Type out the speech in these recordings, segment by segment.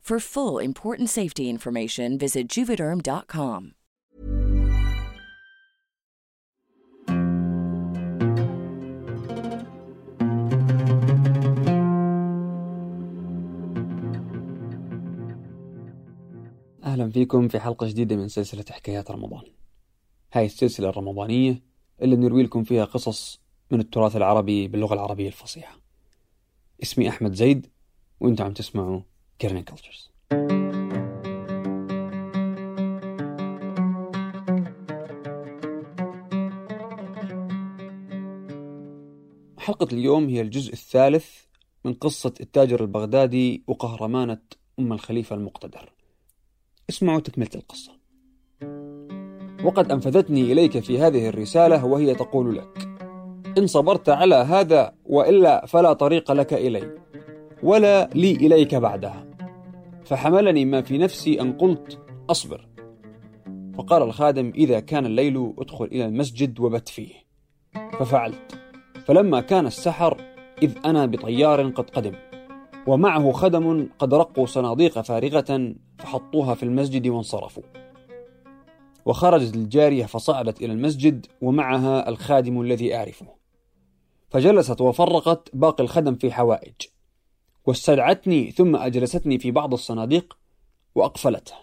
For full important safety information, visit juvederm.com. أهلا فيكم في حلقة جديدة من سلسلة حكايات رمضان هاي السلسلة الرمضانية اللي بنروي لكم فيها قصص من التراث العربي باللغة العربية الفصيحة اسمي أحمد زيد وأنتم عم تسمعوا كيرنين كلتشرز حلقة اليوم هي الجزء الثالث من قصة التاجر البغدادي وقهرمانة أم الخليفة المقتدر. اسمعوا تكملة القصة. وقد أنفذتني إليك في هذه الرسالة وهي تقول لك إن صبرت على هذا وإلا فلا طريق لك إلي ولا لي إليك بعدها. فحملني ما في نفسي أن قلت أصبر. فقال الخادم إذا كان الليل أدخل إلى المسجد وبت فيه. ففعلت. فلما كان السحر إذ أنا بطيار قد قدم. ومعه خدم قد رقوا صناديق فارغة فحطوها في المسجد وانصرفوا. وخرجت الجارية فصعدت إلى المسجد ومعها الخادم الذي أعرفه. فجلست وفرقت باقي الخدم في حوائج. واستدعتني ثم أجلستني في بعض الصناديق وأقفلته.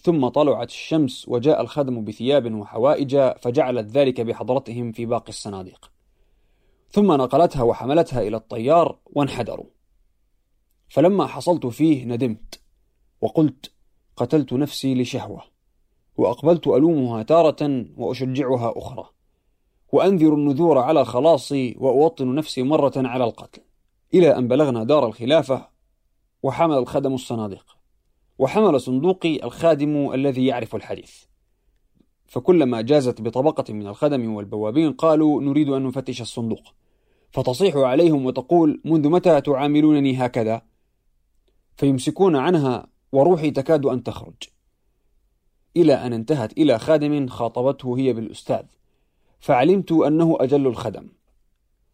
ثم طلعت الشمس وجاء الخدم بثياب وحوائج فجعلت ذلك بحضرتهم في باقي الصناديق. ثم نقلتها وحملتها إلى الطيار وانحدروا. فلما حصلت فيه ندمت وقلت قتلت نفسي لشهوة وأقبلت ألومها تارة وأشجعها أخرى. وأنذر النذور على خلاصي وأوطن نفسي مرة على القتل. إلى أن بلغنا دار الخلافة وحمل الخدم الصناديق وحمل صندوقي الخادم الذي يعرف الحديث. فكلما جازت بطبقة من الخدم والبوابين قالوا نريد أن نفتش الصندوق. فتصيح عليهم وتقول منذ متى تعاملونني هكذا؟ فيمسكون عنها وروحي تكاد أن تخرج. إلى أن انتهت إلى خادم خاطبته هي بالأستاذ فعلمت أنه أجل الخدم.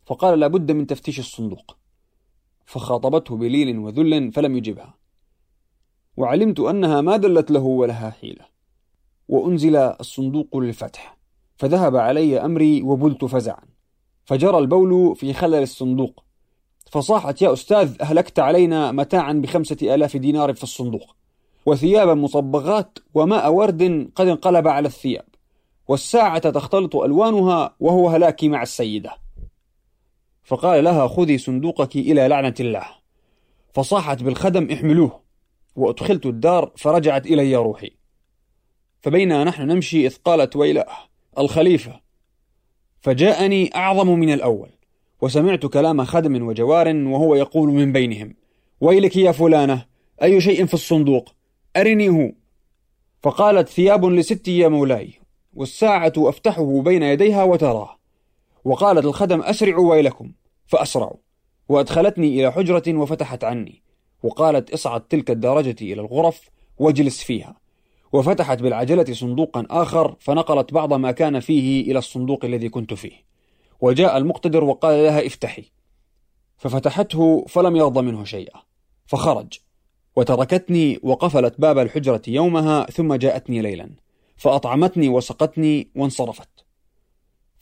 فقال لابد من تفتيش الصندوق. فخاطبته بليل وذل فلم يجبها. وعلمت أنها ما دلت له ولها حيلة. وأنزل الصندوق للفتح. فذهب علي أمري وبلت فزعا. فجرى البول في خلل الصندوق. فصاحت يا أستاذ أهلكت علينا متاعا بخمسة آلاف دينار في الصندوق. وثيابا مصبغات وماء ورد قد انقلب على الثياب. والساعة تختلط ألوانها وهو هلاكي مع السيدة. فقال لها خذي صندوقك إلى لعنة الله. فصاحت بالخدم احملوه. وأدخلت الدار فرجعت إلي روحي. فبينا نحن نمشي إذ قالت ويلاه الخليفة. فجاءني أعظم من الأول. وسمعت كلام خدم وجوار وهو يقول من بينهم. ويلك يا فلانة أي شيء في الصندوق؟ أرنيه فقالت ثياب لستي يا مولاي. والساعة أفتحه بين يديها وتراه. وقالت الخدم أسرعوا ويلكم فأسرعوا. وأدخلتني إلى حجرة وفتحت عني. وقالت اصعد تلك الدرجة إلى الغرف واجلس فيها. وفتحت بالعجلة صندوقا آخر فنقلت بعض ما كان فيه إلى الصندوق الذي كنت فيه. وجاء المقتدر وقال لها افتحي. ففتحته فلم يرضى منه شيئا فخرج. وتركتني وقفلت باب الحجرة يومها ثم جاءتني ليلا. فأطعمتني وسقتني وانصرفت.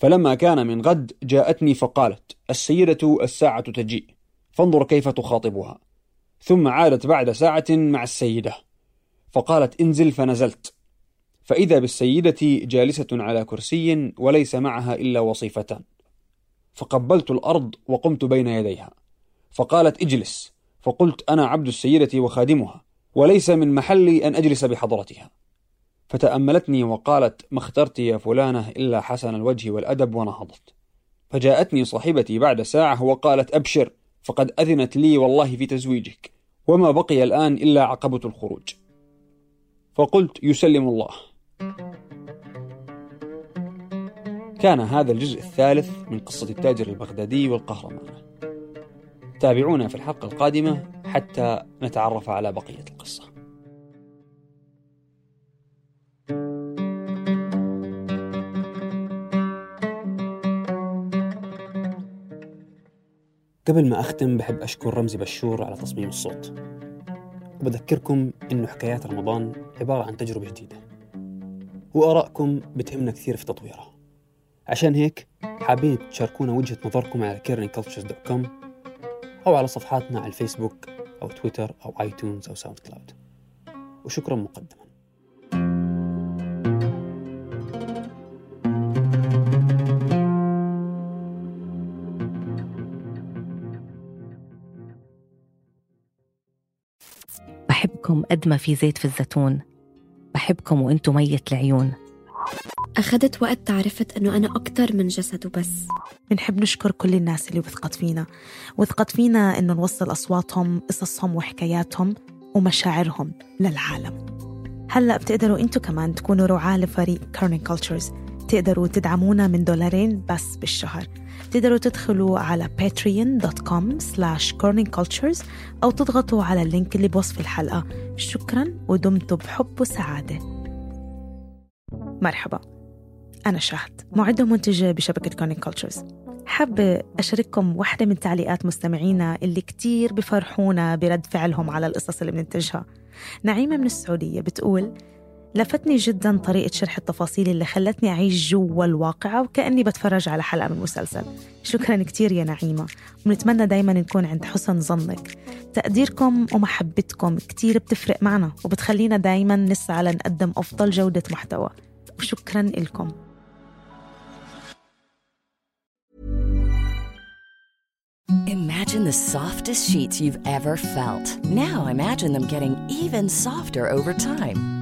فلما كان من غد جاءتني فقالت السيدة الساعة تجيء فانظر كيف تخاطبها. ثم عادت بعد ساعة مع السيدة فقالت انزل. فنزلت. فإذا بالسيدة جالسة على كرسي وليس معها إلا وصيفتان. فقبلت الأرض وقمت بين يديها. فقالت اجلس. فقلت أنا عبد السيدة وخادمها وليس من محلي أن أجلس بحضرتها. فتأملتني وقالت ما اخترت يا فلانة إلا حسن الوجه والأدب ونهضت. فجاءتني صاحبتي بعد ساعة وقالت أبشر فقد أذنت لي والله في تزويجك وما بقي الآن إلا عقبة الخروج. فقلت يسلم الله. كان هذا الجزء الثالث من قصة التاجر البغدادي والقهرمان. تابعونا في الحلقة القادمة حتى نتعرف على بقية القصة. قبل ما أختم بحب أشكر رمزي بشور على تصميم الصوت. وبذكركم إنه حكايات رمضان عبارة عن تجربة جديدة. وآرائكم بتهمنا كثير في تطويرها. عشان هيك حابين تشاركونا وجهة نظركم على kerningcultures.com أو على صفحاتنا على الفيسبوك أو تويتر أو آيتونز أو ساوند كلاود. وشكرا مقدما. بحبكم قد ما في زيت في الزيتون. بحبكم وأنتم ميت العيون. أخذت وقت تعرفت أنه أنا أكتر من جسد وبس. بنحب نشكر كل الناس اللي وثقت فينا. وثقت فينا إنه نوصل أصواتهم قصصهم وحكاياتهم ومشاعرهم للعالم. هلأ بتقدروا أنتوا كمان تكونوا رعاة لفريق Kerning Cultures تقدروا تدعمونا من دولارين بس بالشهر. تقدروا تدخلوا على patreon.com slash kerningcultures أو تضغطوا على ال link اللي بوصف الحلقة. شكرا ودمتم بحب وسعادة. مرحبا. أنا شهد معدة ومنتجة بشبكة Kerning Cultures حابة أشارككم واحدة من تعليقات مستمعينا اللي كتير بفرحونا برد فعلهم على القصص اللي بننتجها. نعيمة من السعودية بتقول لفتني جدا طريقة شرح التفاصيل اللي خلتني أعيش جوا الواقعة وكأني بتفرج على حلقة من مسلسل. شكرا كتير يا نعيمة. ونتمنى دايما نكون عند حسن ظنك. تقديركم ومحبتكم كتير بتفرق معنا وبتخلينا دايما نسعى لنقدم أفضل جودة محتوى. وشكرا لكم Imagine the softest sheets you've ever felt. Now imagine them getting even softer over time.